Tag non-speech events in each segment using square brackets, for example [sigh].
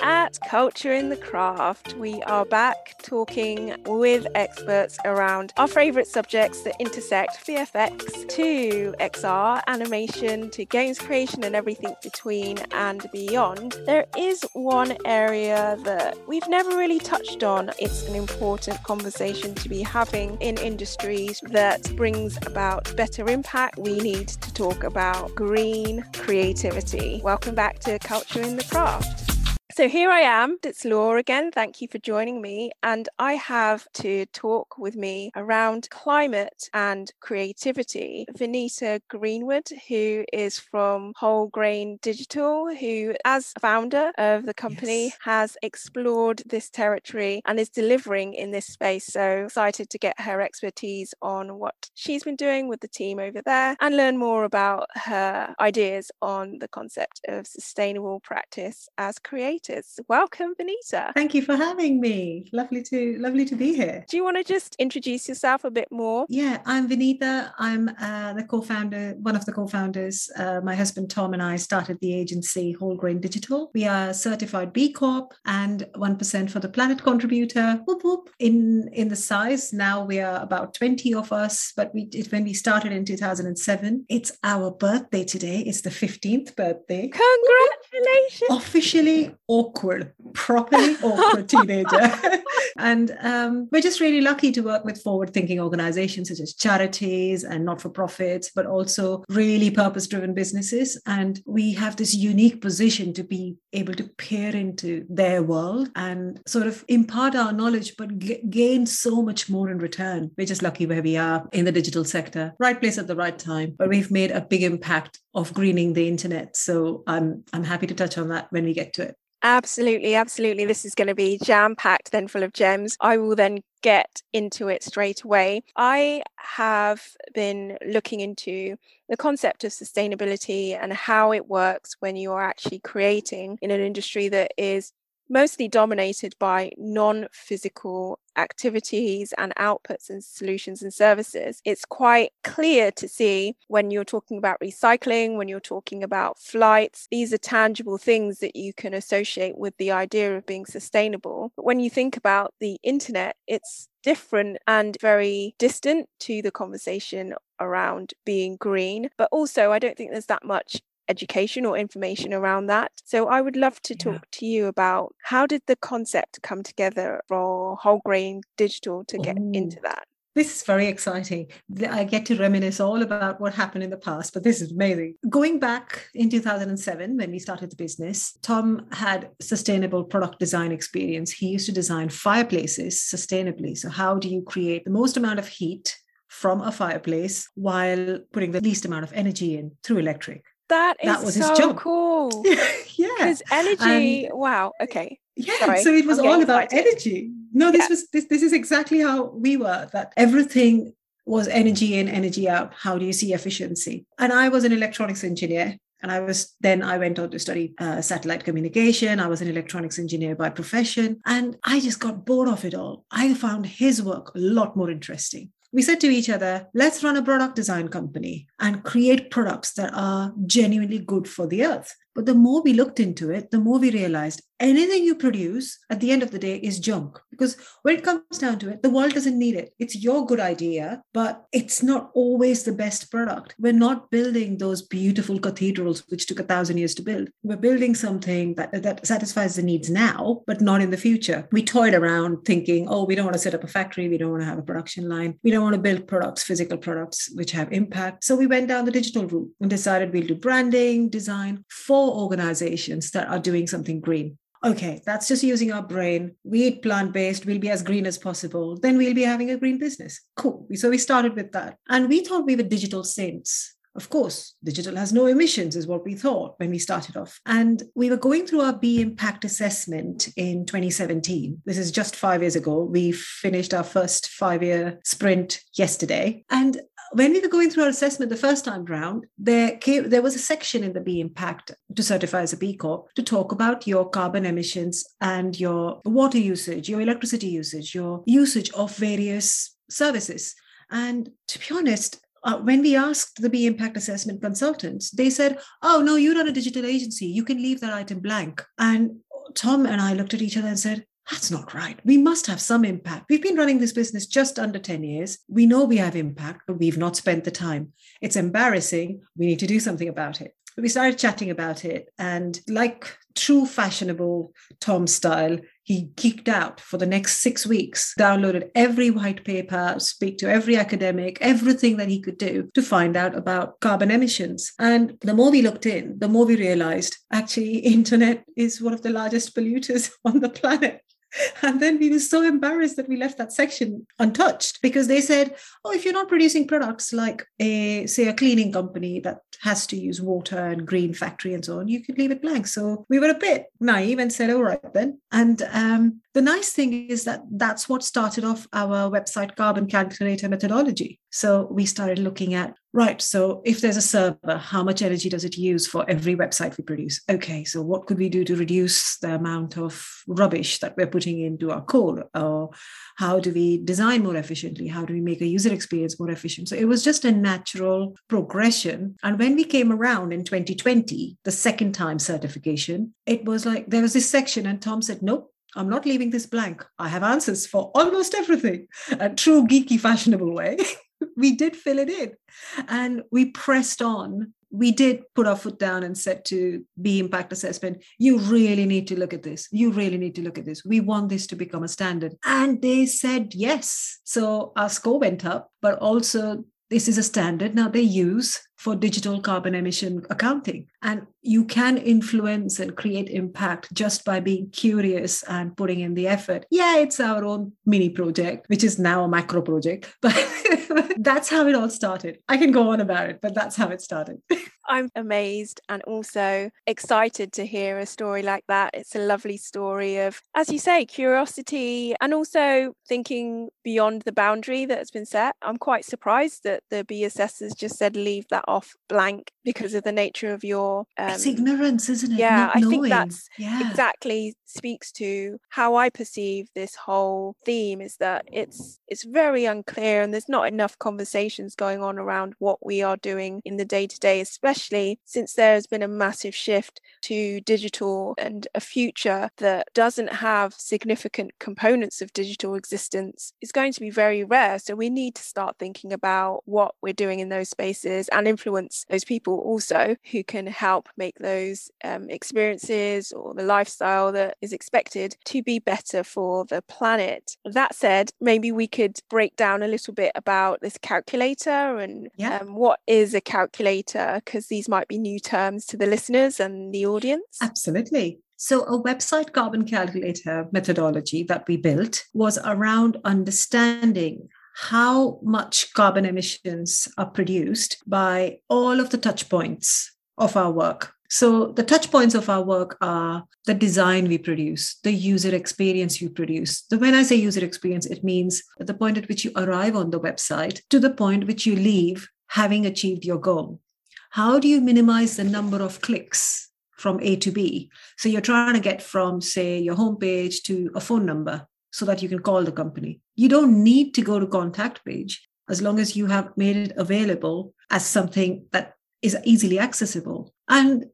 at Culture in the Craft. We are back talking with experts around our favourite subjects that intersect VFX to XR, animation to games creation and everything between and beyond. There is one area that we've never really touched on. It's an important conversation to be having in industries that brings about better impact. We need to talk about green creativity. Welcome back to Culture in the Craft. So here I am. It's Laura again. Thank you for joining me. And I have to talk with me around climate and creativity. Vineeta Greenwood, who is from Wholegrain Digital, who, as founder of the company, yes. has explored this territory and is delivering in this space. So excited to get her expertise on what she's been doing with the team over there and learn more about her ideas on the concept of sustainable practice as creators. Welcome, Vineeta. Thank you for having me. Lovely to lovely to be here. Do you want to just introduce yourself a bit more? Yeah, I'm Vineeta. I'm uh, the co-founder, one of the co-founders. Uh, my husband Tom and I started the agency Wholegrain Digital. We are certified B Corp and one percent for the Planet Contributor. Whoop, whoop. In in the size now we are about twenty of us, but we it, when we started in 2007, it's our birthday today. It's the 15th birthday. Congratulations! Officially awkward, properly awkward teenager. [laughs] and um, we're just really lucky to work with forward thinking organizations such as charities and not for profits, but also really purpose driven businesses. And we have this unique position to be able to peer into their world and sort of impart our knowledge, but g- gain so much more in return. We're just lucky where we are in the digital sector, right place at the right time. But we've made a big impact of greening the internet. So I'm I'm happy to touch on that when we get to it. Absolutely, absolutely. This is going to be jam packed, then full of gems. I will then get into it straight away. I have been looking into the concept of sustainability and how it works when you are actually creating in an industry that is mostly dominated by non physical activities and outputs and solutions and services. It's quite clear to see when you're talking about recycling, when you're talking about flights, these are tangible things that you can associate with the idea of being sustainable. But when you think about the internet, it's different and very distant to the conversation around being green. But also, I don't think there's that much education or information around that. So I would love to talk yeah. to you about how did the concept come together for Wholegrain Digital to get Ooh. into that? This is very exciting. I get to reminisce all about what happened in the past, but this is amazing. Going back in 2007, when we started the business, Tom had sustainable product design experience. He used to design fireplaces sustainably. So, how do you create the most amount of heat from a fireplace while putting the least amount of energy in through electric? That is that was so his job. cool. [laughs] yeah. Because energy, and, wow. Okay. Yeah. Sorry. So it was all about excited. energy. No, this yeah. was this this is exactly how we were, that everything was energy in, energy out. How do you see efficiency? And I was an electronics engineer. And I was then I went on to study uh, satellite communication. I was an electronics engineer by profession, and I just got bored of it all. I found his work a lot more interesting we said to each other, let's run a product design company and create products that are genuinely good for the earth. But the more we looked into it, the more we realized anything you produce at the end of the day is junk. Because when it comes down to it, the world doesn't need it. It's your good idea, but it's not always the best product. We're not building those beautiful cathedrals, which took a thousand years to build. We're building something that, that satisfies the needs now, but not in the future. We toyed around thinking, oh, we don't want to set up a factory. We don't want to have a production line. We don't want to build products, physical products, which have impact. So we went down the digital route and decided we'll do branding, design for organizations that are doing something green. Okay, that's just using our brain. We eat plant based, we'll be as green as possible. Then we'll be having a green business. Cool. So we started with that. And we thought we were digital saints. Of course, digital has no emissions, is what we thought when we started off. And we were going through our B impact assessment in 2017. This is just five years ago. We finished our first five year sprint yesterday. And when we were going through our assessment the first time round, there came, there was a section in the B Impact to certify as a B Corp to talk about your carbon emissions and your water usage, your electricity usage, your usage of various services. And to be honest, uh, when we asked the B Impact Assessment consultants, they said, "Oh no, you're run a digital agency. You can leave that item blank." And Tom and I looked at each other and said, that's not right. We must have some impact. We've been running this business just under 10 years. We know we have impact, but we've not spent the time. It's embarrassing. We need to do something about it. We started chatting about it. And like true fashionable Tom style, he geeked out for the next six weeks, downloaded every white paper, speak to every academic, everything that he could do to find out about carbon emissions. And the more we looked in, the more we realized actually [laughs] internet is one of the largest polluters [laughs] on the planet. [laughs] And then we were so embarrassed that we left that section untouched because they said, oh, if you're not producing products like a, say, a cleaning company that has to use water and green factory and so on, you could leave it blank. So we were a bit naive and said, all right then. And um, the nice thing is that that's what started off our website carbon calculator methodology. So we started looking at right, so if there's a server, how much energy does it use for every website we produce? Okay, so what could we do to reduce the amount of rubbish that we're putting into our code? Or how do we design more efficiently? How do we make a user experience more efficient? So it was just a natural progression. And when we came around in 2020, the second time certification, it was like there was this section, and Tom said, nope, I'm not leaving this blank. I have answers for almost everything. [laughs] A true geeky, fashionable way. [laughs] we did fill it in and we pressed on. We did put our foot down and said to B Impact Assessment, you really need to look at this. You really need to look at this. We want this to become a standard. And they said yes. So our score went up, but also this is a standard now they use for digital carbon emission accounting. And you can influence and create impact just by being curious and putting in the effort. Yeah, it's our own mini project, which is now a macro project, [laughs] but [laughs] that's how it all started. I can go on about it, but that's how it started. [laughs] I'm amazed and also excited to hear a story like that. It's a lovely story of, as you say, curiosity and also thinking beyond the boundary that has been set. I'm quite surprised that the B assessors just said leave that off blank because of the nature of your um, it's ignorance isn't it yeah i think that's yeah. exactly speaks to how i perceive this whole theme is that it's it's very unclear and there's not enough conversations going on around what we are doing in the day to day especially since there has been a massive shift to digital and a future that doesn't have significant components of digital existence is going to be very rare. So we need to start thinking about what we're doing in those spaces and influence those people also who can help make those um, experiences or the lifestyle that is expected to be better for the planet. That said, maybe we could break down a little bit about this calculator and yeah. um, what is a calculator, because these might be new terms to the listeners and the audience. Absolutely. So, a website carbon calculator methodology that we built was around understanding how much carbon emissions are produced by all of the touch points of our work. So, the touch points of our work are the design we produce, the user experience you produce. So, when I say user experience, it means the point at which you arrive on the website to the point which you leave having achieved your goal. How do you minimize the number of clicks from A to B? So, you're trying to get from, say, your homepage to a phone number so that you can call the company. You don't need to go to contact page as long as you have made it available as something that is easily accessible. And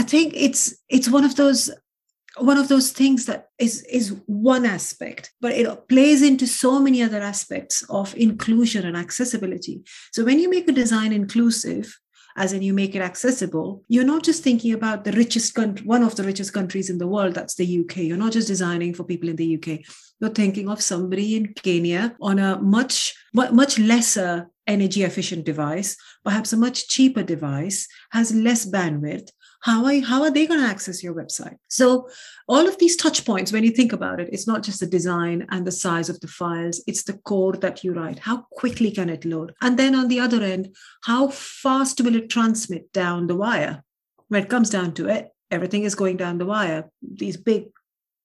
I think it's it's one of those one of those things that is is one aspect but it plays into so many other aspects of inclusion and accessibility so when you make a design inclusive as in you make it accessible, you're not just thinking about the richest country, one of the richest countries in the world, that's the UK. You're not just designing for people in the UK. You're thinking of somebody in Kenya on a much, much lesser energy efficient device, perhaps a much cheaper device, has less bandwidth, how are, how are they going to access your website? So, all of these touch points, when you think about it, it's not just the design and the size of the files, it's the code that you write. How quickly can it load? And then on the other end, how fast will it transmit down the wire? When it comes down to it, everything is going down the wire. These big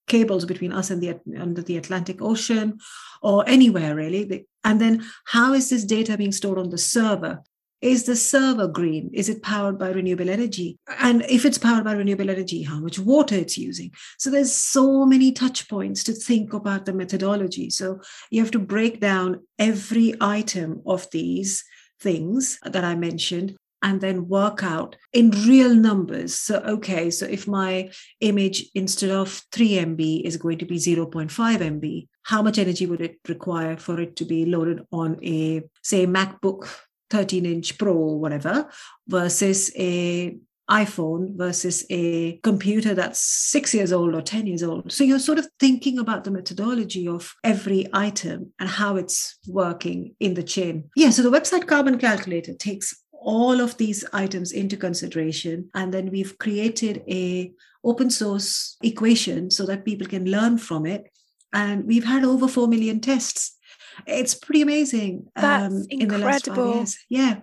cables between us and the under the Atlantic Ocean or anywhere really. And then how is this data being stored on the server? Is the server green? Is it powered by renewable energy? And if it's powered by renewable energy, how much water it's using? So there's so many touch points to think about the methodology. So you have to break down every item of these things that I mentioned and then work out in real numbers. So, okay, so if my image instead of 3 MB is going to be 0.5 MB, how much energy would it require for it to be loaded on a, say, MacBook 13 inch Pro or whatever versus a iPhone versus a computer that's six years old or 10 years old. So you're sort of thinking about the methodology of every item and how it's working in the chain. Yeah, so the website Carbon Calculator takes all of these items into consideration and then we've created a open source equation so that people can learn from it and we've had over 4 million tests it's pretty amazing um, in the last five years yeah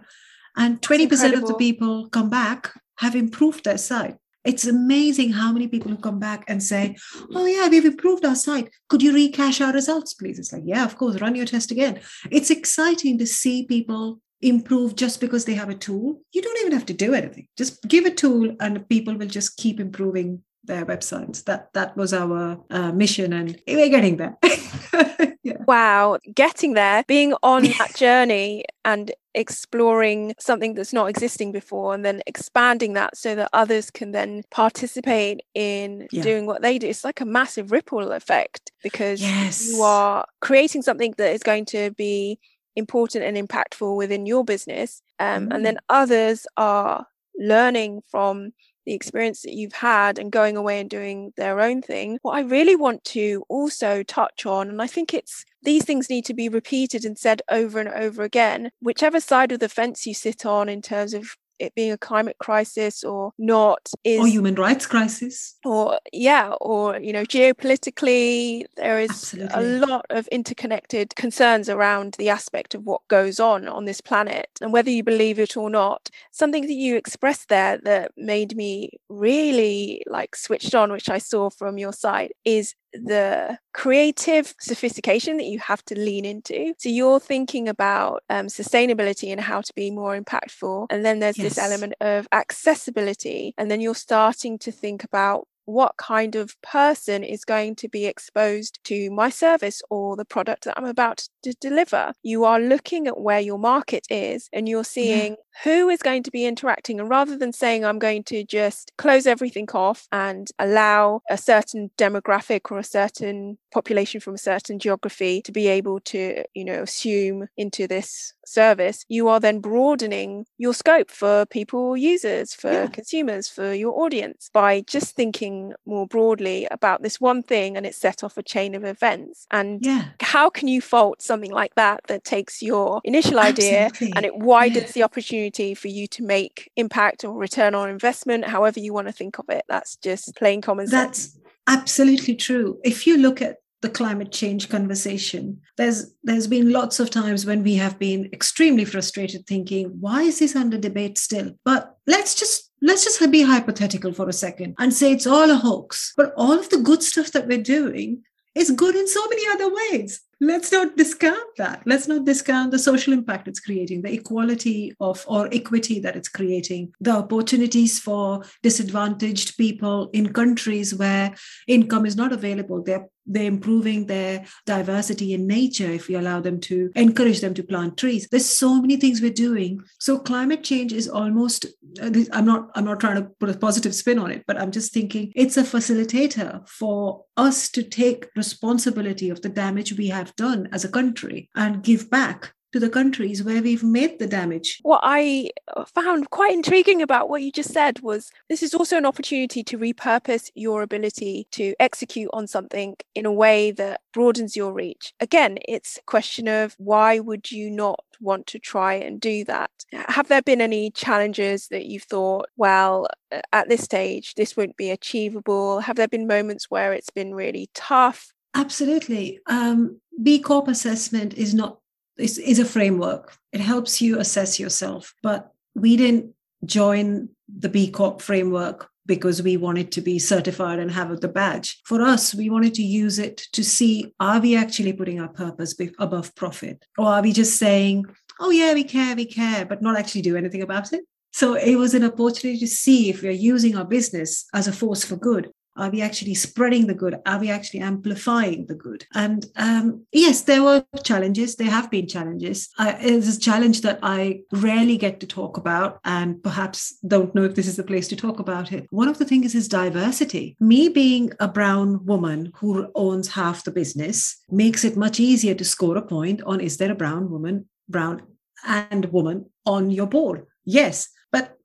and 20% of the people come back have improved their site it's amazing how many people who come back and say, Oh, yeah, we've improved our site. Could you recache our results, please? It's like, Yeah, of course, run your test again. It's exciting to see people improve just because they have a tool. You don't even have to do anything. Just give a tool and people will just keep improving their websites. That that was our uh, mission and we're getting there. [laughs] yeah. Wow, getting there, being on [laughs] that journey and exploring something that's not existing before and then expanding that so that others can then participate in yeah. doing what they do. It's like a massive ripple effect because yes. you are creating something that is going to be important and impactful within your business um, mm. and then others are learning from the experience that you've had and going away and doing their own thing what i really want to also touch on and i think it's these things need to be repeated and said over and over again whichever side of the fence you sit on in terms of it being a climate crisis or not is or human rights crisis or yeah or you know geopolitically there is Absolutely. a lot of interconnected concerns around the aspect of what goes on on this planet and whether you believe it or not something that you expressed there that made me really like switched on which i saw from your site is the creative sophistication that you have to lean into. So you're thinking about um, sustainability and how to be more impactful. And then there's yes. this element of accessibility. And then you're starting to think about what kind of person is going to be exposed to my service or the product that I'm about to deliver. You are looking at where your market is and you're seeing yeah. Who is going to be interacting. And rather than saying, I'm going to just close everything off and allow a certain demographic or a certain population from a certain geography to be able to, you know, assume into this service, you are then broadening your scope for people users, for yeah. consumers, for your audience by just thinking more broadly about this one thing and it set off a chain of events. And yeah. how can you fault something like that that takes your initial idea Absolutely. and it widens yeah. the opportunity for you to make impact or return on investment, however you want to think of it? That's just plain common sense. That's absolutely true. If you look at the climate change conversation there's there's been lots of times when we have been extremely frustrated thinking why is this under debate still but let's just let's just be hypothetical for a second and say it's all a hoax but all of the good stuff that we're doing is good in so many other ways let's not discount that. Let's not discount the social impact it's creating the equality of or equity that it's creating the opportunities for disadvantaged people in countries where income is not available. They're they're improving their diversity in nature if we allow them to encourage them to plant trees. There's so many things we're doing. So climate change is almost uh, i'm not i'm not trying to put a positive spin on it but i'm just thinking it's a facilitator for us to take responsibility of the damage we have done as a country and give back to the countries where we've made the damage. What I uh, found quite intriguing about what you just said was this is also an opportunity to repurpose your ability to execute on something in a way that broadens your reach. Again, it's a question of why would you not want to try and do that? Have there been any challenges that you've thought, well, at this stage, this won't be achievable? Have there been moments where it's been really tough? Absolutely. Um, B Corp assessment is not is, is a framework. It helps you assess yourself. But we didn't join the B Corp framework because we wanted to be certified and have the badge. For us, we wanted to use it to see are we actually putting our purpose above profit? Or are we just saying, oh, yeah, we care, we care, but not actually do anything about it? So it was an opportunity to see if we're using our business as a force for good Are we actually spreading the good? Are we actually amplifying the good? And um, yes, there were challenges. There have been challenges. Uh, it's a challenge that I rarely get to talk about, and perhaps don't know if this is the place to talk about it. One of the things is diversity. Me being a brown woman who owns half the business makes it much easier to score a point on is there a brown woman, brown and woman on your board? Yes,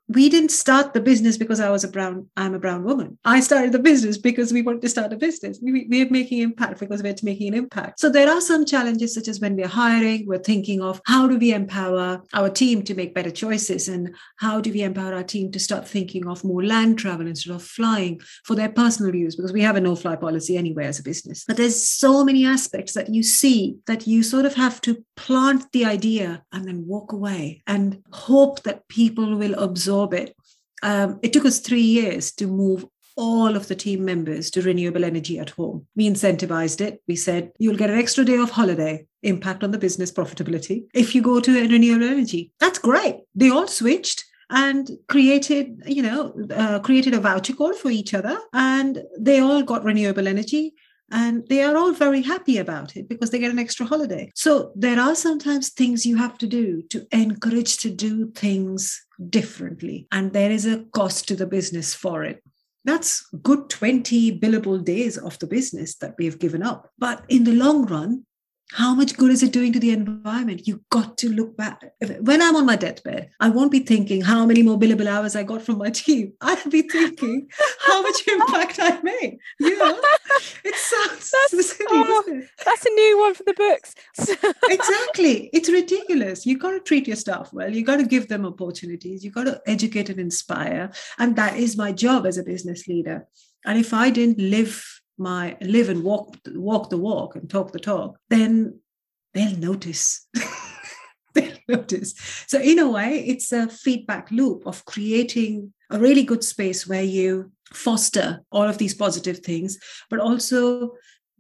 we didn't start the business because I was a brown, I'm a brown woman. I started the business because we wanted to start a business. We, we are making impact because we're making an impact. So there are some challenges, such as when we're hiring, we're thinking of how do we empower our team to make better choices and how do we empower our team to start thinking of more land travel instead of flying for their personal use because we have a no-fly policy anyway as a business. But there's so many aspects that you see that you sort of have to plant the idea and then walk away and hope that people will absorb Um, it took us three years to move all of the team members to renewable energy at home. We incentivized it. We said, you'll get an extra day of holiday, impact on the business profitability. If you go to renewable energy, that's great. They all switched and created, you know, uh, created a voucher call for each other and they all got renewable energy and they are all very happy about it because they get an extra holiday. So there are sometimes things you have to do to encourage to do things differently. And there is a cost to the business for it. That's good 20 billable days of the business that we've given up. But in the long run how much good is it doing to the environment? You've got to look back. When I'm on my deathbed, I won't be thinking how many more billable hours I got from my team. [laughs] I'll be thinking how much impact I made. You know, it [laughs] sounds that's, [laughs] silly, oh, that's a new one for the books. exactly. It's ridiculous. You got to treat your staff well. You got to give them opportunities. You got to educate and inspire. And that is my job as a business leader. And if I didn't live my live and walk walk the walk and talk the talk, then they'll notice. [laughs] they'll notice. So in a way, it's a feedback loop of creating a really good space where you foster all of these positive things, but also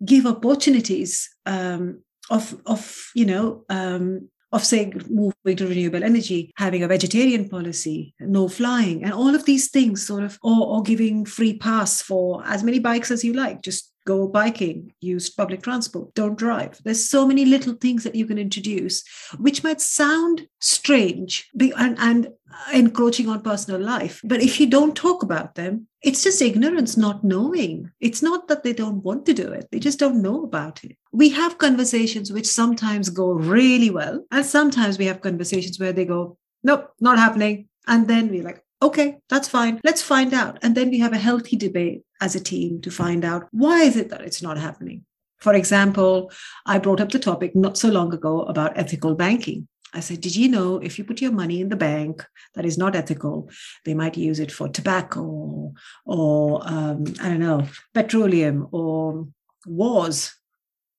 give opportunities um, of of you know um, of saying moving to renewable energy, having a vegetarian policy, no flying, and all of these things sort of, or, or giving free pass for as many bikes as you like, just go biking, use public transport, don't drive. There's so many little things that you can introduce, which might sound strange and, and encroaching on personal life. But if you don't talk about them, it's just ignorance, not knowing. It's not that they don't want to do it, they just don't know about it. We have conversations which sometimes go really well, and sometimes we have conversations where they go, nope, not happening. And then we're like, okay, that's fine. Let's find out. And then we have a healthy debate as a team to find out why is it that it's not happening. For example, I brought up the topic not so long ago about ethical banking. I said, Did you know if you put your money in the bank that is not ethical, they might use it for tobacco or, um, I don't know, petroleum or wars?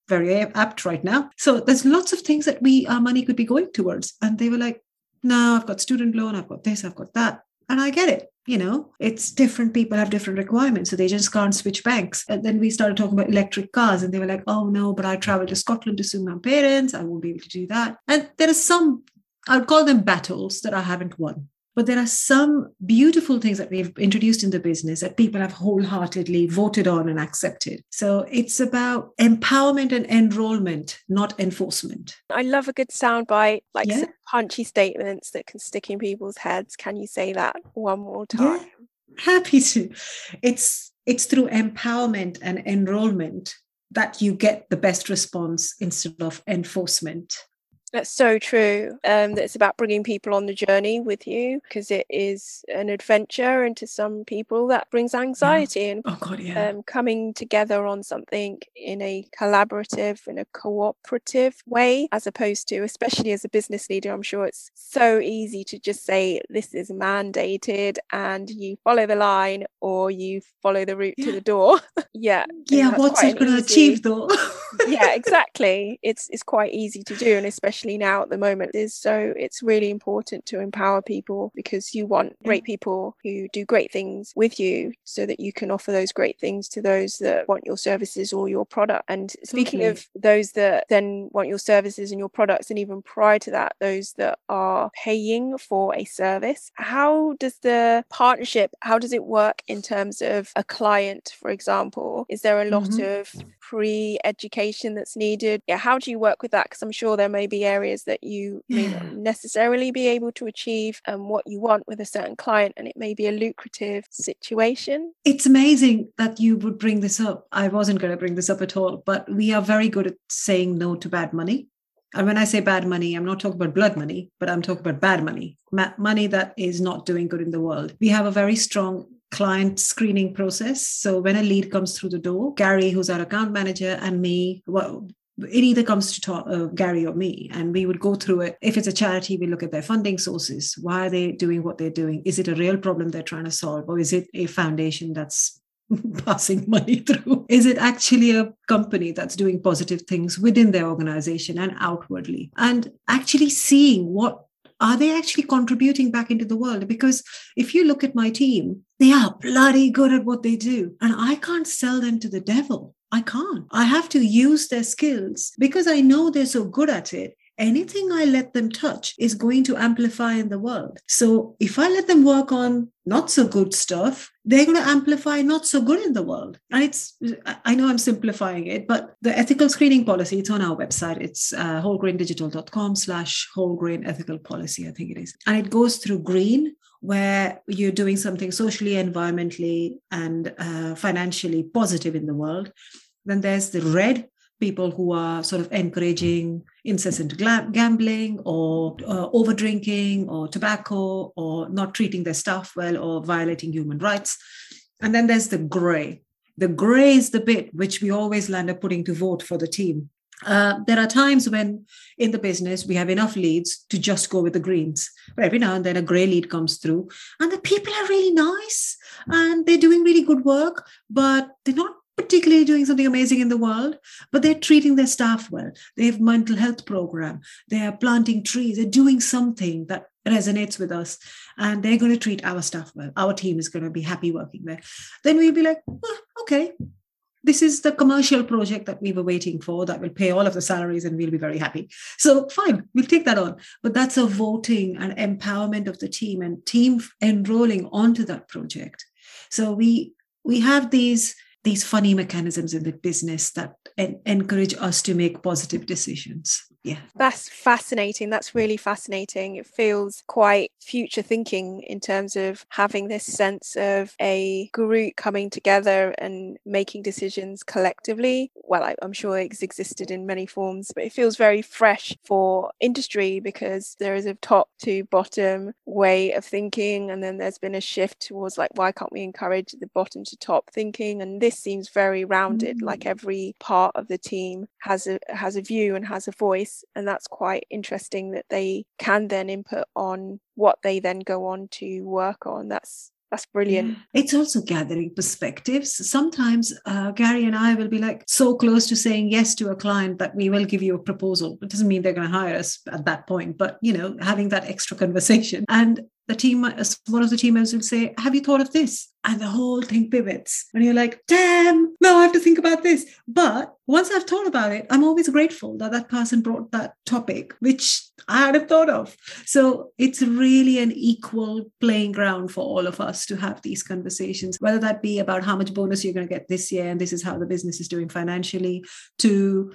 Very apt right now. So there's lots of things that we our money could be going towards. And they were like, no, I've got student loan, I've got this, I've got that. And I get it. You know, it's different people have different requirements. So they just can't switch banks. And then we started talking about electric cars, and they were like, oh no, but I travel to Scotland to see my parents. I won't be able to do that. And there are some, I would call them battles that I haven't won. But there are some beautiful things that we've introduced in the business that people have wholeheartedly voted on and accepted. So it's about empowerment and enrollment, not enforcement. I love a good soundbite, like yeah. punchy statements that can stick in people's heads. Can you say that one more time? Yeah, happy to. It's it's through empowerment and enrollment that you get the best response instead of enforcement. That's so true. Um, that it's about bringing people on the journey with you because it is an adventure, and to some people that brings anxiety yeah. and oh God, yeah. um, coming together on something in a collaborative, in a cooperative way, as opposed to, especially as a business leader, I'm sure it's so easy to just say this is mandated and you follow the line or you follow the route yeah. to [laughs] the door. yeah, yeah. What's it going to achieve though? yeah, exactly. It's it's quite easy to do, and especially now at the moment, is so it's really important to empower people because you want great people who do great things with you, so that you can offer those great things to those that want your services or your product. And speaking of those that then want your services and your products, and even prior to that, those that are paying for a service, how does the partnership? How does it work in terms of a client, for example? Is there a lot mm-hmm. of pre education that's needed? Yeah, how do you work with that? Because I'm sure there may be areas that you may not necessarily be able to achieve um, what you want with a certain client, and it may be a lucrative situation. It's amazing that you would bring this up. I wasn't going to bring this up at all, but we are very good at saying no to bad money. And when I say bad money, I'm not talking about blood money, but I'm talking about bad money, money that is not doing good in the world. We have a very strong client screening process. So when a lead comes through the door, Gary, who's our account manager, and me, well, it either comes to talk, uh, Gary or me, and we would go through it. If it's a charity, we look at their funding sources. Why are they doing what they're doing? Is it a real problem they're trying to solve, or is it a foundation that's [laughs] passing money through? Is it actually a company that's doing positive things within their organization and outwardly? And actually seeing what are they actually contributing back into the world? Because if you look at my team, they are bloody good at what they do. And I can't sell them to the devil. I can't. I have to use their skills because I know they're so good at it anything I let them touch is going to amplify in the world. So if I let them work on not so good stuff, they're going to amplify not so good in the world. And it's, I know I'm simplifying it, but the ethical screening policy, it's on our website. It's uh, wholegraindigital.com slash wholegrain ethical policy, I think it is. And it goes through green, where you're doing something socially, environmentally, and uh, financially positive in the world. Then there's the red, people who are sort of encouraging incessant gambling or uh, over drinking or tobacco or not treating their staff well or violating human rights. And then there's the gray. The gray is the bit which we always land up putting to vote for the team. Uh, there are times when in the business we have enough leads to just go with the greens. But every now and then a grey lead comes through, and the people are really nice and they're doing really good work, but they're not particularly doing something amazing in the world, but they're treating their staff well. They have mental health program. They are planting trees. They're doing something that resonates with us, and they're going to treat our staff well. Our team is going to be happy working there. Then we'll be like, okay, this is the commercial project that we were waiting for that will pay all of the salaries and we'll be very happy. So fine, we'll take that on. But that's a voting and empowerment of the team and team enrolling onto that project. So we we have these these funny mechanisms in the business that en- encourage us to make positive decisions yeah. That's fascinating. That's really fascinating. It feels quite future thinking in terms of having this sense of a group coming together and making decisions collectively. Well I, am sure it's existed in many forms but it feels very fresh for industry because there is a top to bottom way of thinking and then there's been a shift towards like why can't we encourage the bottom to top thinking? And this seems very rounded mm. like every part of the team has a has a view and has a voice and that's quite interesting that they can then input on what they then go on to work on that's that's brilliant. It's also gathering perspectives. Sometimes uh, Gary and I will be like so close to saying yes to a client that we will give you a proposal. It doesn't mean they're going to hire us at that point, but you know, having that extra conversation. And the team, one of the team members will say, Have you thought of this? And the whole thing pivots. And you're like, Damn, no, I have to think about this. But once I've thought about it, I'm always grateful that that person brought that topic, which I hadn't thought of. So it's really an equal playing ground for all of us to have these conversations, whether that be about how much bonus you're going to get this year and this is how the business is doing financially, to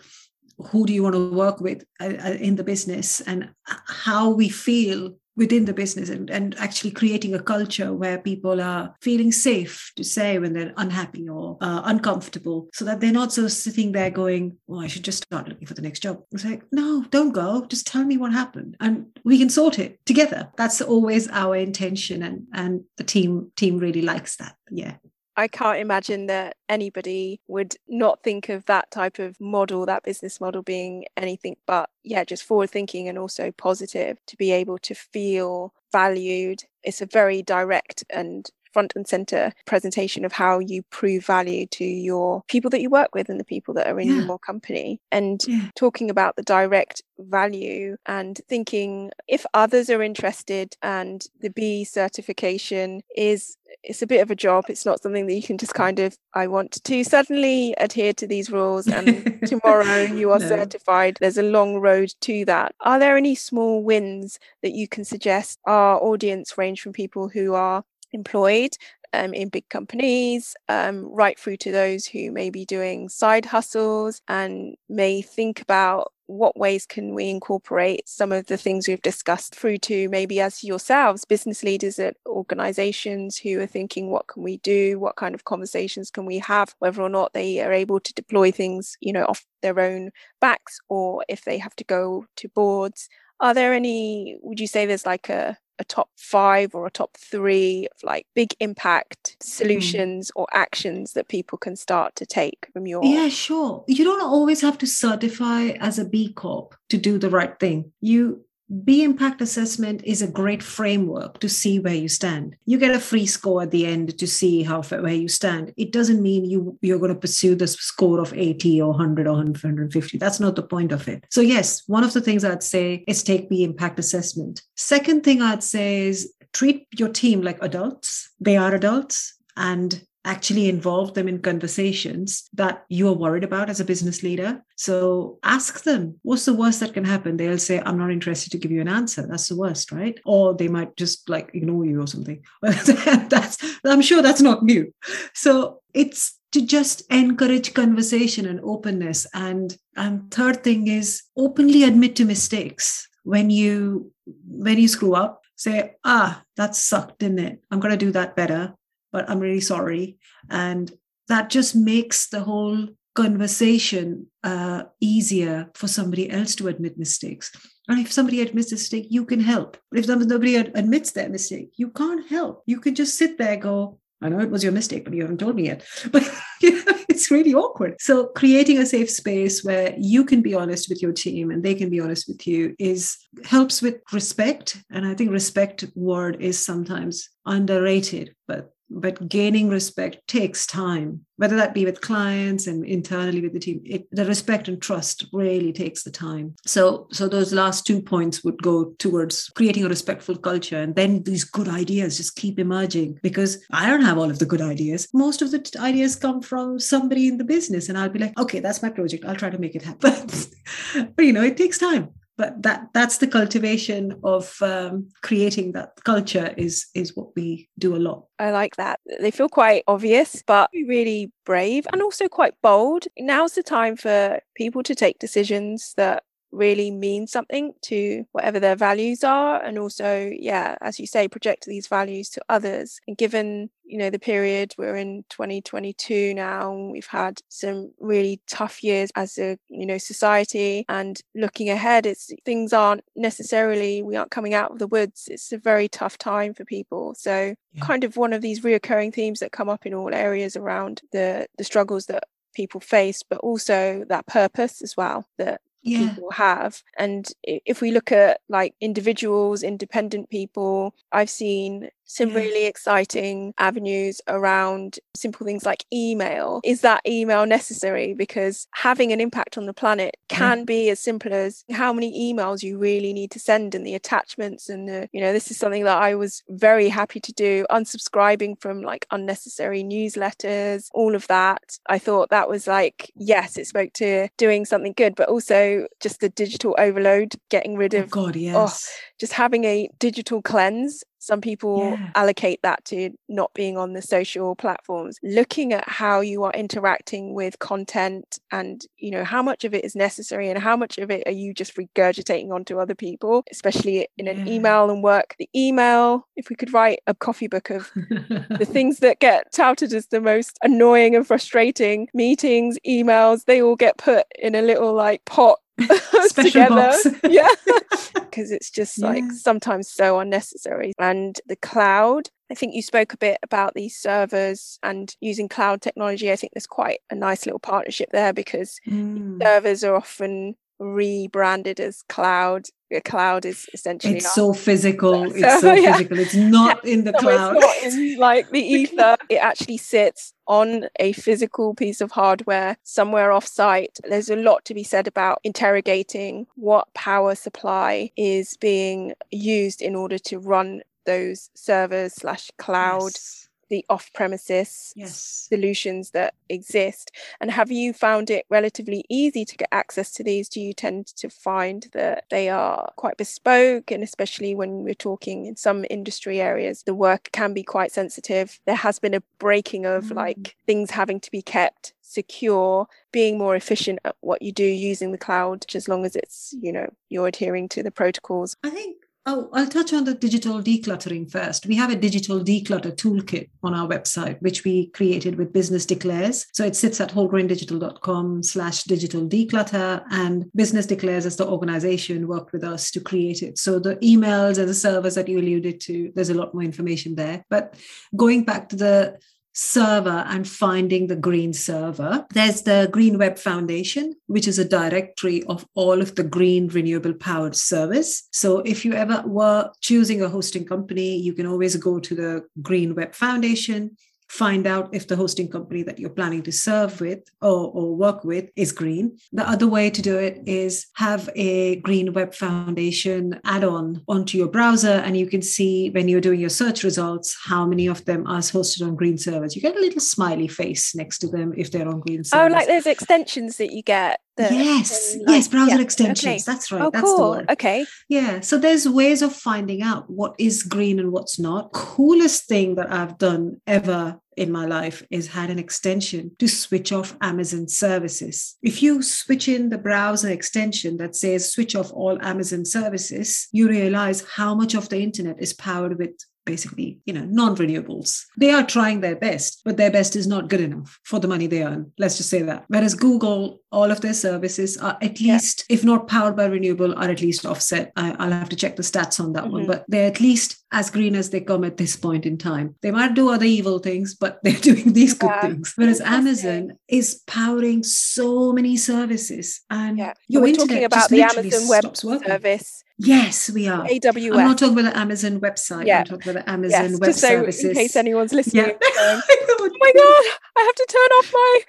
who do you want to work with uh, uh, in the business and how we feel within the business and, and actually creating a culture where people are feeling safe to say when they're unhappy or uh, uncomfortable so that they're not so sitting there going well i should just start looking for the next job. It's like no don't go. Just tell me what happened. And we can sort it together. That's always our intention and and the team team really likes that. Yeah I can't imagine that anybody would not think of that type of model, that business model being anything but, yeah, just forward thinking and also positive to be able to feel valued. It's a very direct and front and center presentation of how you prove value to your people that you work with and the people that are in yeah. your company. And yeah. talking about the direct value and thinking if others are interested and the B certification is it's a bit of a job. It's not something that you can just kind of, I want to suddenly adhere to these rules and [laughs] tomorrow you are no. certified. There's a long road to that. Are there any small wins that you can suggest? Our audience range from people who are employed um, in big companies, um, right through to those who may be doing side hustles and may think about what ways can we incorporate some of the things we've discussed through to maybe as yourselves business leaders at organizations who are thinking what can we do? What kind of conversations can we have? whether or not they are able to deploy things you know off their own backs or if they have to go to boards. Are there any would you say there's like a a top five or a top three of like big impact hmm. solutions mm. or actions that people can start to take from your yeah sure you don't always have to certify as a b corp to do the right thing you B impact assessment is a great framework to see where you stand. You get a free score at the end to see how where you stand. It doesn't mean you you're going to pursue the score of 80 or 100 or 150. That's not the point of it. So yes, one of the things I'd say is take B impact assessment. Second thing I'd say is treat your team like adults. They are adults and actually involve them in conversations that you're worried about as a business leader. So ask them, what's the worst that can happen? They'll say, I'm not interested to give you an answer. That's the worst, right? Or they might just like ignore you or something. [laughs] that's I'm sure that's not new. So it's to just encourage conversation and openness. And and third thing is openly admit to mistakes when you when you screw up say ah that sucked didn't it i'm going to do that better but I'm really sorry. And that just makes the whole conversation uh, easier for somebody else to admit mistakes. And if somebody admits a mistake, you can help. If nobody admits their mistake, you can't help. You can just sit there, go, I know it was your mistake, but you haven't told me yet. [laughs] But it's really awkward. So creating a safe space where you can be honest with your team and they can be honest with you is helps with respect. And I think respect word is sometimes underrated, but but gaining respect takes time. Whether that be with clients and internally with the team it, the respect and trust really takes the time. So so those last two points would go towards creating a respectful culture and then these good ideas just keep emerging because i don't have all of the good ideas. Most of the t- ideas come from somebody in the business and i'll be like okay that's my project. I'll try to make it happen. [laughs] But you know it takes time but that that's the cultivation of um, creating that culture is is what we do a lot. I like that. They feel quite obvious but really brave and also quite bold. Now's the time for people to take decisions that really mean something to whatever their values are and also yeah as you say project these values to others. And given you know the period we're in 2022 now we've had some really tough years as a you know society. And looking ahead it's things aren't necessarily we aren't coming out of the woods. It's a very tough time for people. So yeah. kind of one of these reoccurring themes that come up in all areas around the the struggles that people face but also that purpose as well that yeah. people have. And if we look at like individuals, independent people, I've seen some yeah. really exciting avenues around simple things like email. Is that email necessary? Because having an impact on the planet can yeah. be as simple as how many emails you really need to send and the attachments. And, the, you know, this is something that I was very happy to do, unsubscribing from like unnecessary newsletters, all of that. I thought that was like, yes, it spoke to doing something good, but also just the digital overload, getting rid oh of, oh God, yes. Oh, just having a digital cleanse some people yeah. allocate that to not being on the social platforms. Looking at how you are interacting with content and, you know, how much of it is necessary and how much of it are you just regurgitating onto other people, especially in an yeah. email and work. The email, if we could write a coffee book of the [laughs] things that get touted as the most annoying and frustrating meetings, emails, they all get put in a little like pot [laughs] together. [laughs] yeah. [laughs] Because it's just yeah. like sometimes so unnecessary. And the cloud, I think you spoke a bit about these servers and using cloud technology. I think there's quite a nice little partnership there because mm. servers are often rebranded as cloud a cloud is essentially it's so physical [laughs] it's so yeah. physical it's not [laughs] in the so cloud. it's not in like the [laughs] ether. it actually sits on a physical piece of hardware somewhere off site there's a lot to be said about interrogating what power supply is being used in order to run those servers slash cloud yes the off premises yes. solutions that exist. And have you found it relatively easy to get access to these? Do you tend to find that they are quite bespoke? And especially when we're talking in some industry areas, the work can be quite sensitive. There has been a breaking of mm. like things having to be kept secure being more efficient at what you do using the cloud as long as it's you know you're adhering to the protocols i think Oh, I'll touch on the digital decluttering first. We have a digital declutter toolkit on our website, which we created with Business Declares. So it sits at wholegraindigital.com slash digital declutter. And Business Declares as the organization worked with us to create it. So the emails and the servers that you alluded to, there's a lot more information there. But going back to the server and finding the green server. There's the Green Web Foundation, which is a directory of all of the green renewable powered service. So if you ever were choosing a hosting company, you can always go to the Green Web Foundation find out if the hosting company that you're planning to serve with or, or work with is green. The other way to do it is have a Green Web Foundation add on onto your browser, and you can see when you're doing your search results how many of them are hosted on green servers. You get a little smiley face next to them if they're on green oh, servers. Oh, like those extensions that you get yes. like, yes browser yeah, extensions. okay. that's right. Oh, that's cool. the word. Okay. Yeah. So there's ways of finding out what is green and what's not. Coolest thing that i've done ever in my life is had an extension to switch off amazon services. If you switch in the browser extension that says switch off all amazon services you realize how much of the internet is powered with basically, you know, non-renewables. They are trying their best, but their best is not good enough for the money they earn. Let's just say that. Whereas Google, all of their services are at least, yeah. if not powered by renewable, are at least offset. I, will have to check the stats on that mm-hmm. one, but they're at least as green as they come at this point in time. They might do other evil things, but [laughs] they're doing these good yeah. things. Whereas Amazon is powering so many services, and yeah. your we're talking about the Amazon Web Service Yes, we are. AWS. I'm not talking about the Amazon website. Yeah. I'm talking about the Amazon yes, Web just so Services. In case anyone's listening, [laughs] yeah. oh my God, I have to turn off my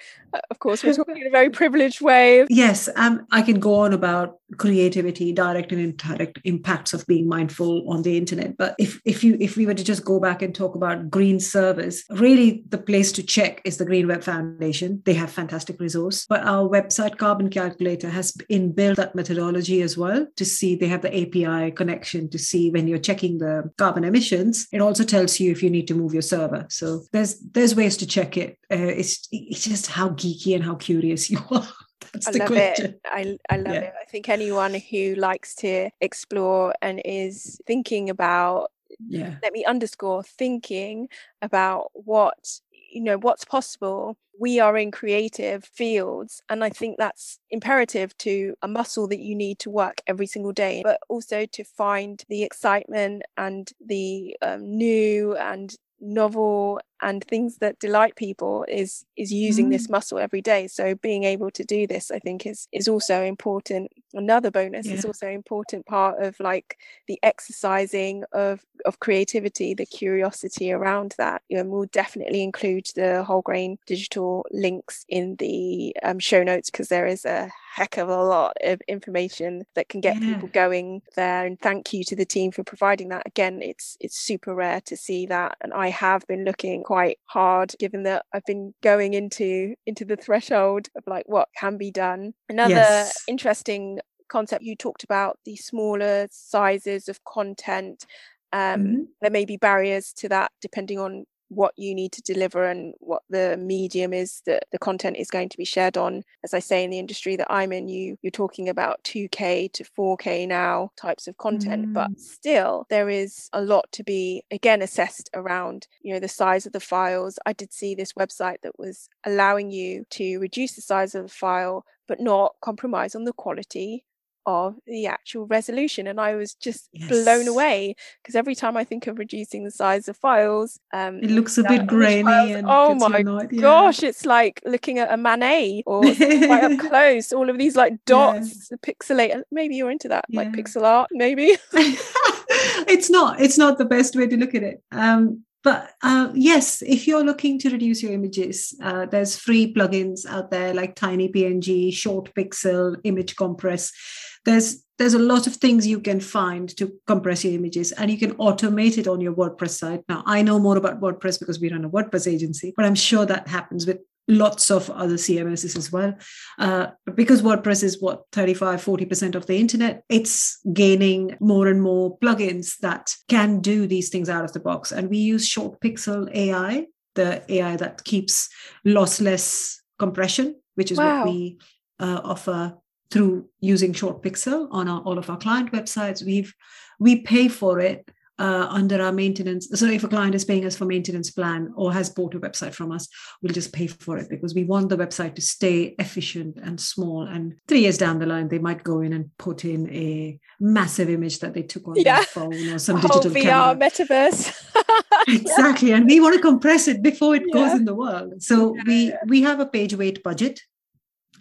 of course, we're talking in a very privileged way. Yes, um, I can go on about creativity, direct and indirect impacts of being mindful on the internet. But if if you if we were to just go back and talk about green servers, really the place to check is the Green Web Foundation. They have fantastic resource. But our website Carbon Calculator has inbuilt that methodology as well to see they have the API connection to see when you're checking the carbon emissions. It also tells you if you need to move your server. So there's there's ways to check it. Uh, it's it's just how geeky and how curious [laughs] you are. That's I love question. it. I, I love yeah. it. I think anyone who likes to explore and is thinking about, yeah, let me underscore thinking about what you know what's possible we are in creative fields and i think that's imperative to a muscle that you need to work every single day but also to find the excitement and the um, new and novel and things that delight people is is using mm. this muscle every day so being able to do this i think is is also important another bonus yeah. is also important part of like the exercising of of creativity the curiosity around that you know we'll definitely include the whole grain digital links in the um, show notes because there is a heck of a lot of information that can get yeah. people going there and thank you to the team for providing that again it's it's super rare to see that and i have been looking quite hard given that i've been going into into the threshold of like what can be done another yes. interesting concept you talked about the smaller sizes of content um, mm-hmm. there may be barriers to that depending on what you need to deliver and what the medium is that the content is going to be shared on. As i say in the industry that i'm in you you're talking about 2k to 4k now types of content mm. but still there is a lot to be again assessed around you know the size of the files. I did see this website that was allowing you to reduce the size of the file but not compromise on the quality of the actual resolution and i was just yes. blown away because every time i think of reducing the size of files um it looks a bit grainy oh my gosh it's like looking at a manet or [laughs] right up close all of these like dots yeah. pixelate maybe you're into that yeah. like pixel art maybe [laughs] it's not it's not the best way to look at it um but uh, yes, if you're looking to reduce your images, uh, there's free plugins out there like TinyPNG, Short Pixel, Image Compress. There's there's a lot of things you can find to compress your images and you can automate it on your WordPress site. Now, I know more about WordPress because we run a WordPress agency, but I'm sure that happens with lots of other CMSs as well. Uh, because WordPress is what 35, 40% of the internet, it's gaining more and more plugins that can do these things out of the box. And we use ShortPixel AI, the AI that keeps lossless compression, which is wow. what we uh, offer through using ShortPixel on our, all of our client websites. We've we pay for it uh, under our maintenance. So if a client is paying us for maintenance plan or has bought a website from us, we'll just pay for it because we want the website to stay efficient and small. And three years down the line, they might go in and put in a massive image that they took on yeah. their phone or some [laughs] digital VR camera. metaverse. [laughs] exactly, and we want to compress it before it yeah. goes in the world. So yeah, we we have a page weight budget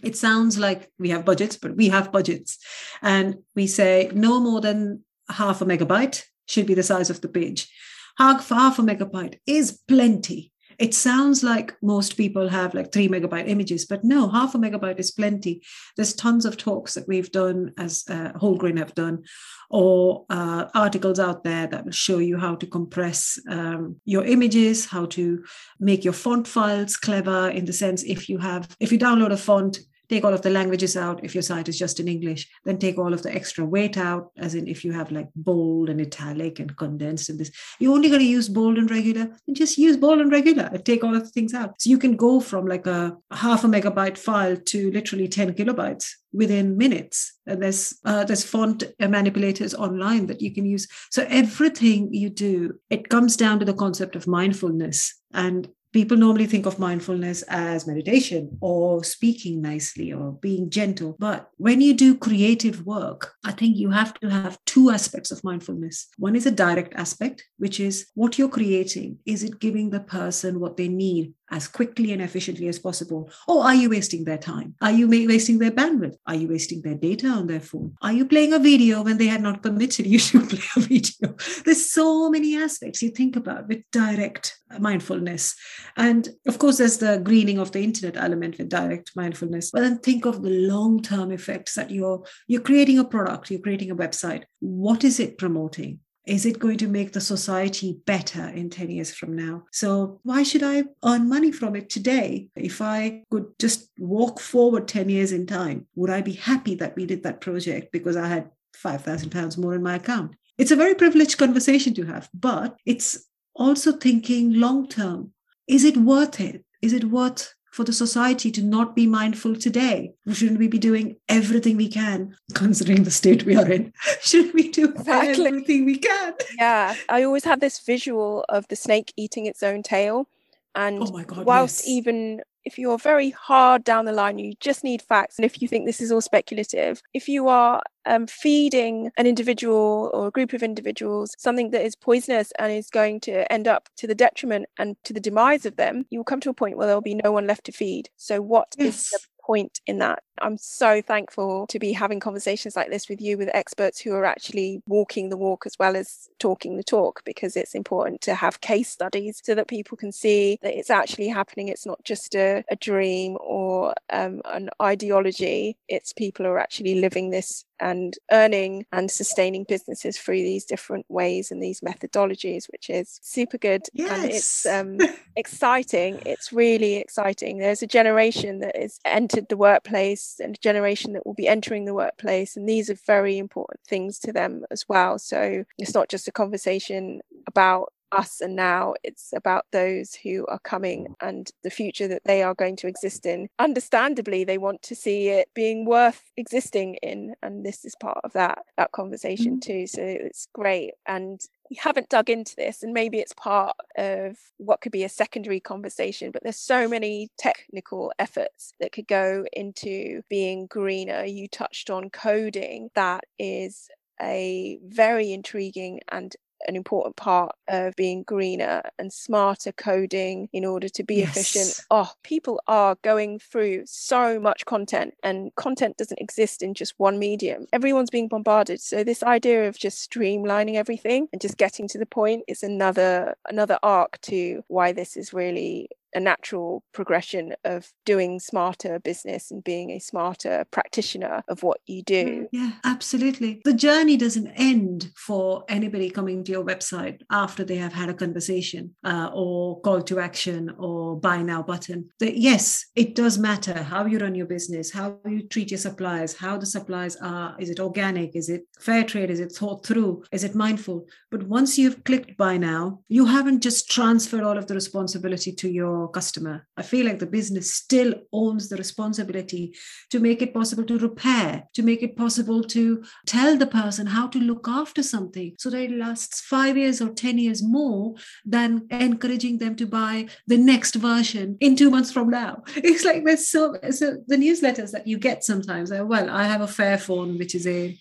it sounds like we have budgets, but we have budgets. And we say no more than half a megabyte should be the size of the page. Half, half a megabyte is plenty. It sounds like most people have like three megabyte images, but no, half a megabyte is plenty. There's tons of talks that we've done, as uh, have done, or uh, articles out there that will show you how to compress um, your images, how to make your font files clever in the sense if you have, if you download a font take all of the languages out if your site is just in english then take all of the extra weight out as in if you have like bold and italic and condensed and this. You're only going to use bold and regular and just use bold and regular and take all of the things out. So you can go from like a half a megabyte file to literally 10 kilobytes within minutes. And there's uh, there's font manipulators online that you can use. So everything you do it comes down to the concept of mindfulness. And people normally think of mindfulness as meditation or speaking nicely or being gentle. But when you do creative work, I think you have to have two aspects of mindfulness. One is a direct aspect, which is what you're creating. Is it giving the person what they need as quickly and efficiently as possible? Or are you wasting their time? Are you wasting their bandwidth? Are you wasting their data on their phone? Are you playing a video when they had not permitted you to [laughs] play a video? There's so many aspects you think about with direct mindfulness. And of course, there's the greening of the internet element with direct mindfulness. But then think of the long-term effects that you're you're creating a product, you're creating a website. What is it promoting? Is it going to make the society better in 10 years from now? So, why should I earn money from it today? If I could just walk forward 10 years in time, would I be happy that we did that project because I had 5,000 pounds more in my account? It's a very privileged conversation to have, but it's also thinking long term. Is it worth it? Is it worth for the society to not be mindful today? Shouldn't we be doing everything we can, [laughs] considering the state we are in? [laughs] Shouldn't we do exactly. everything we can? Yeah, I always have this visual of the snake eating its own tail. And oh God, whilst yes. even if you're very hard down the line, you just need facts. And if you think this is all speculative, if you are um, feeding an individual or a group of individuals something that is poisonous and is going to end up to the detriment and to the demise of them, you will come to a point where there'll be no one left to feed. So, what yes. is the point in that. I'm so thankful to be having conversations like this with you, with experts who are actually walking the walk as well as talking the talk, because it's important to have case studies so that people can see that it's actually happening. It's not just a, a dream or um, an ideology, it's people who are actually living this and earning and sustaining businesses through these different ways and these methodologies, which is super good. Yes. And it's um, [laughs] exciting. It's really exciting. There's a generation that has entered the workplace and generation that will be entering the workplace. And these are very important things to them as well. So it's not just a conversation about us and now it's about those who are coming and the future that they are going to exist in understandably they want to see it being worth existing in and this is part of that that conversation mm-hmm. too so it's great and haven't dug into this, and maybe it's part of what could be a secondary conversation, but there's so many technical efforts that could go into being greener. You touched on coding, that is a very intriguing and an important part of being greener and smarter coding in order to be yes. efficient. Oh, people are going through so much content, and content doesn't exist in just one medium. Everyone's being bombarded. So this idea of just streamlining everything and just getting to the point is another another arc to why this is really a natural progression of doing smarter business and being a smarter practitioner of what you do. Yeah, absolutely. The journey doesn't end for anybody coming to your website after they have had a conversation uh, or call to action or buy now button. The, yes, it does matter how you run your business, how you treat your suppliers, how the suppliers are. Is it organic? Is it fair trade? Is it thought through? Is it mindful? But once you've clicked buy now, you haven't just transferred all of the responsibility to your customer. I feel like the business still owns the responsibility to make it possible to repair, to make it possible to tell the person how to look after something so that it lasts five years or 10 years more than encouraging them to buy the next version in two months from now. [laughs] It's like there's so, so the newsletters that you get sometimes, well, I have a Fairphone, which is a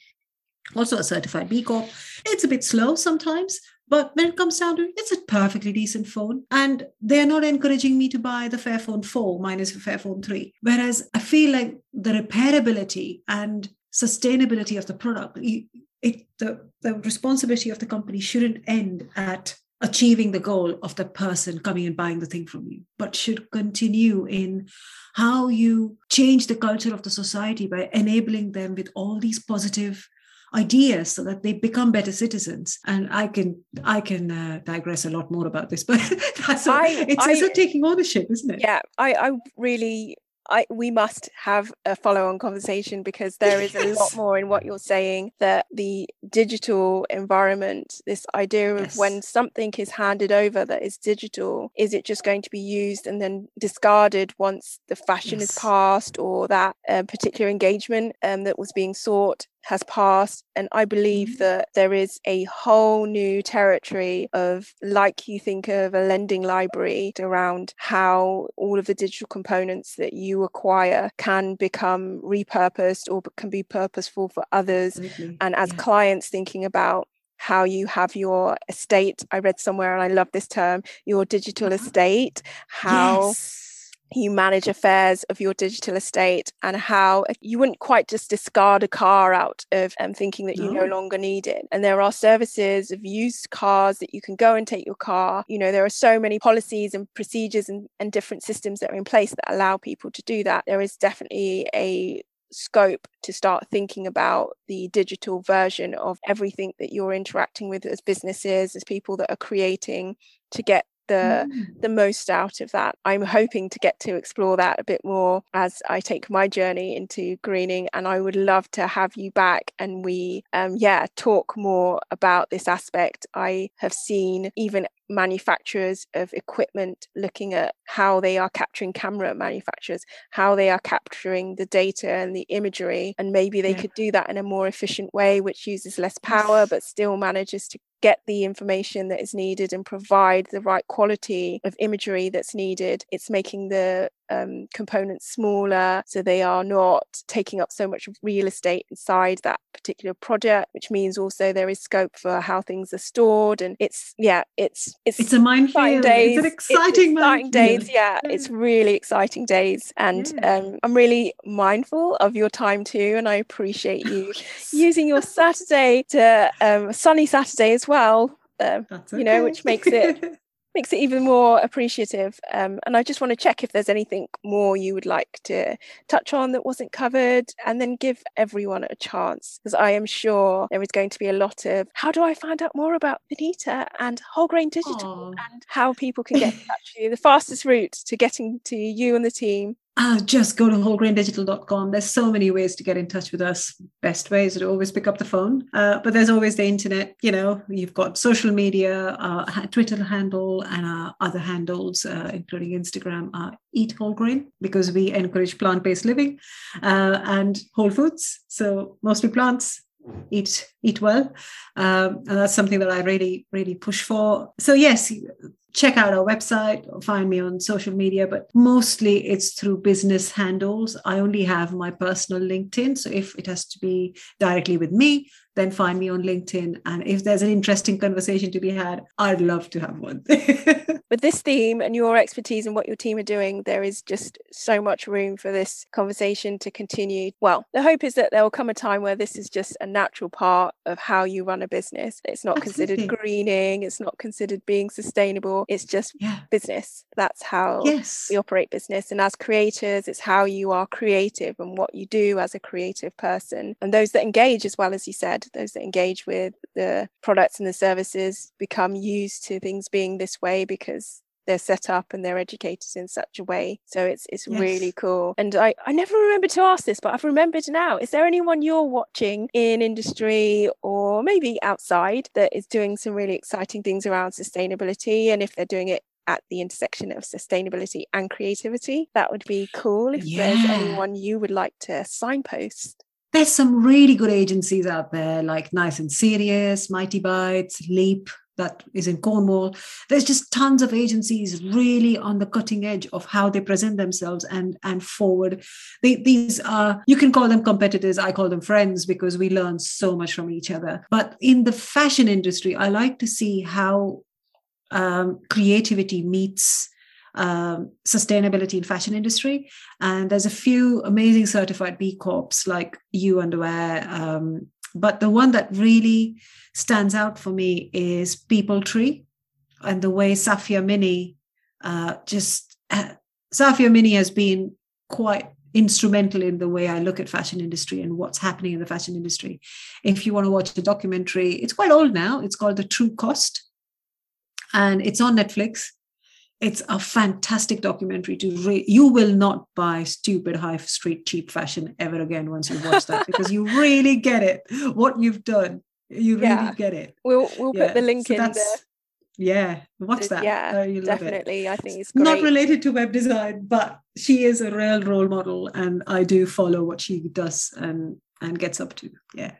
also a certified B Corp. It's a bit slow sometimes, but when it comes down to it, it's a perfectly decent phone. And they're not encouraging me to buy the Fairphone 4 minus the Fairphone 3. Whereas I feel like the repairability and sustainability of the product, it, the, the responsibility of the company shouldn't end at achieving the goal of the person coming and buying the thing from you, but should continue in how you change the culture of the society by enabling them with all these positive ideas so that they become better citizens and i can i can uh, digress a lot more about this [laughs] but that's I, it's I, taking ownership isn't it yeah i i really I, we must have a follow on conversation because there is [laughs] yes. a lot more in what you're saying that the digital environment, this idea of yes. when something is handed over that is digital, is it just going to be used and then discarded once the fashion yes. is passed or that uh, particular engagement um, that was being sought has passed. And I believe mm-hmm. that there is a whole new territory of, like you think of a lending library, around how all of the digital components that you acquire can become repurposed or can be purposeful for others. Absolutely. And as yeah. clients thinking about how you have your estate. I read somewhere, and I love this term, your digital uh-huh. estate, how yes you manage affairs of your digital estate and how you wouldn't quite just discard a car out of um, thinking that you no. no longer need it. And there are services of used cars that you can go and take your car. You know, there are so many policies and procedures and, and different systems that are in place that allow people to do that. There is definitely a scope to start thinking about the digital version of everything that you're interacting with as businesses, as people that are creating to get the mm. the most out of that. I'm hoping to get to explore that a bit more as I take my journey into greening and I would love to have you back and we um yeah talk more about this aspect. I have seen even manufacturers of equipment looking at how they are capturing camera manufacturers how they are capturing the data and the imagery and maybe they yeah. could do that in a more efficient way which uses less power but still manages to get the information that is needed and provide the right quality of imagery that's needed. It's making the um, components smaller so they are not taking up so much real estate inside that particular project which means also there is scope for how things are stored and it's yeah it's it's it's a minefield days. it's an exciting, it's exciting days yeah, yeah, it's really exciting days and yeah. um, i'm really mindful of your time too and i appreciate you [laughs] using your saturday to um, sunny saturday as well uh, okay. you know which makes it [laughs] [laughs] makes it even more appreciative. Um, and I just want to check if there's anything more you would like to touch on that wasn't covered, and then give everyone a chance because I am sure there is going to be a lot of how do I find out more about Vineeta and Wholegrain Digital Aww. and how people can get in touch with you. The fastest route to getting to you and the team uh, just go to wholegraindigital.com. There's so many ways to get in touch with us. Best way is to always pick up the phone, uh, but there's always the internet. You know, you've got social media, uh, Twitter handle, and our other handles, uh, including Instagram, are Eat Whole Grain because we encourage plant-based living uh, and whole foods. So mostly plants. Eat eat well. Um, and that's something that I really, really push for. So, yes, check out our website or find me on social media, but mostly it's through business handles. I only have my personal LinkedIn. So, if it has to be directly with me, then find me on LinkedIn. And if there's an interesting conversation to be had, I'd love to have one. [laughs] With this theme and your expertise and what your team are doing, there is just so much room for this conversation to continue. Well, the hope is that there will come a time where this is just a natural part of how you run a business. It's not Absolutely. considered greening, it's not considered being sustainable, it's just yeah. business. That's how yes. we operate business. And as creators, it's how you are creative and what you do as a creative person. And those that engage, as well as you said, those that engage with the products and the services become used to things being this way because they're set up and they're educated in such a way. So it's it's yes. really cool. And I, I never remember to ask this, but I've remembered now. Is there anyone you're watching in industry or maybe outside that is doing some really exciting things around sustainability? And if they're doing it at the intersection of sustainability and creativity, that would be cool if yeah. there's anyone you would like to signpost there's some really good agencies out there like Nice and Serious, Mightybytes, Leap, that is in Cornwall. There's just tons of agencies really on the cutting edge of how they present themselves and and forward. They, these are you can call them competitors. I call them friends because we learn so much from each other. But in the fashion industry, I like to see how um, creativity meets um, sustainability in fashion industry. And there's a few amazing certified B Corps like You Underwear. Um, but the one that really stands out for me is People Tree and the way Safia Minney uh, just uh, Safia Minney has been quite instrumental in the way I look at fashion industry and what's happening in the fashion industry. If you want to watch the documentary, it's quite old now. It's called The True Cost, and it's on Netflix it's a fantastic documentary to read. You will not buy stupid high street cheap fashion ever again once you watch that because you [laughs] really get it. What you've done, you really yeah. get it. We'll we'll yeah. put the link so in there. Yeah, watch that. Yeah, oh, definitely. It. I think it's great. not related to web design, but she is a real role model, and I do follow what she does and and gets up to. Yeah.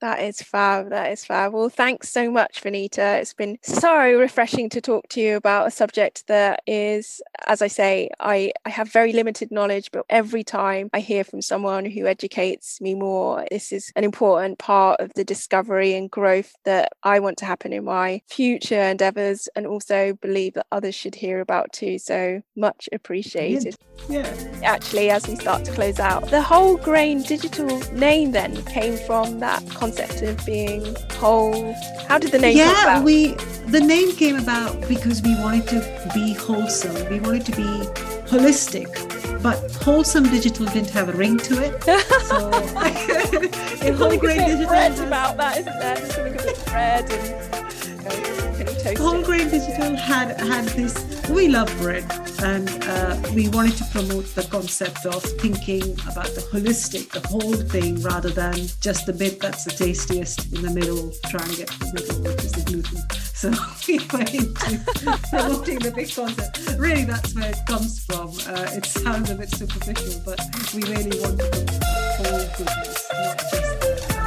That is fab. That is fab. Well, thanks so much, Vineeta. It's been so refreshing to talk to you about a subject that is, as I say, I, I have very limited knowledge, but every time I hear from someone who educates me more, this is an important part of the discovery and growth that I want to happen in my future endeavors and also believe that others should hear about too. So much appreciated. Yeah. Actually, as we start to close out, the Wholegrain Digital name then came from that concept concept of being whole? How did the name come about? yeah, we the name came about because we wanted to be wholesome. We wanted to be holistic, but wholesome digital didn't have a ring to it. [laughs] So it's whole grain digital about that, isn't there? There's something a bit red and [laughs] whole grain digital had had this. We love bread and uh, we wanted to promote the concept of thinking about the holistic, the whole thing, rather than just the bit that's the tastiest in the middle, trying to get the middle, which is the gluten. So [laughs] we went into promoting the big concept. Really, that's where it comes from. Uh, it sounds a bit superficial, but we really want to promote whole goodness, not just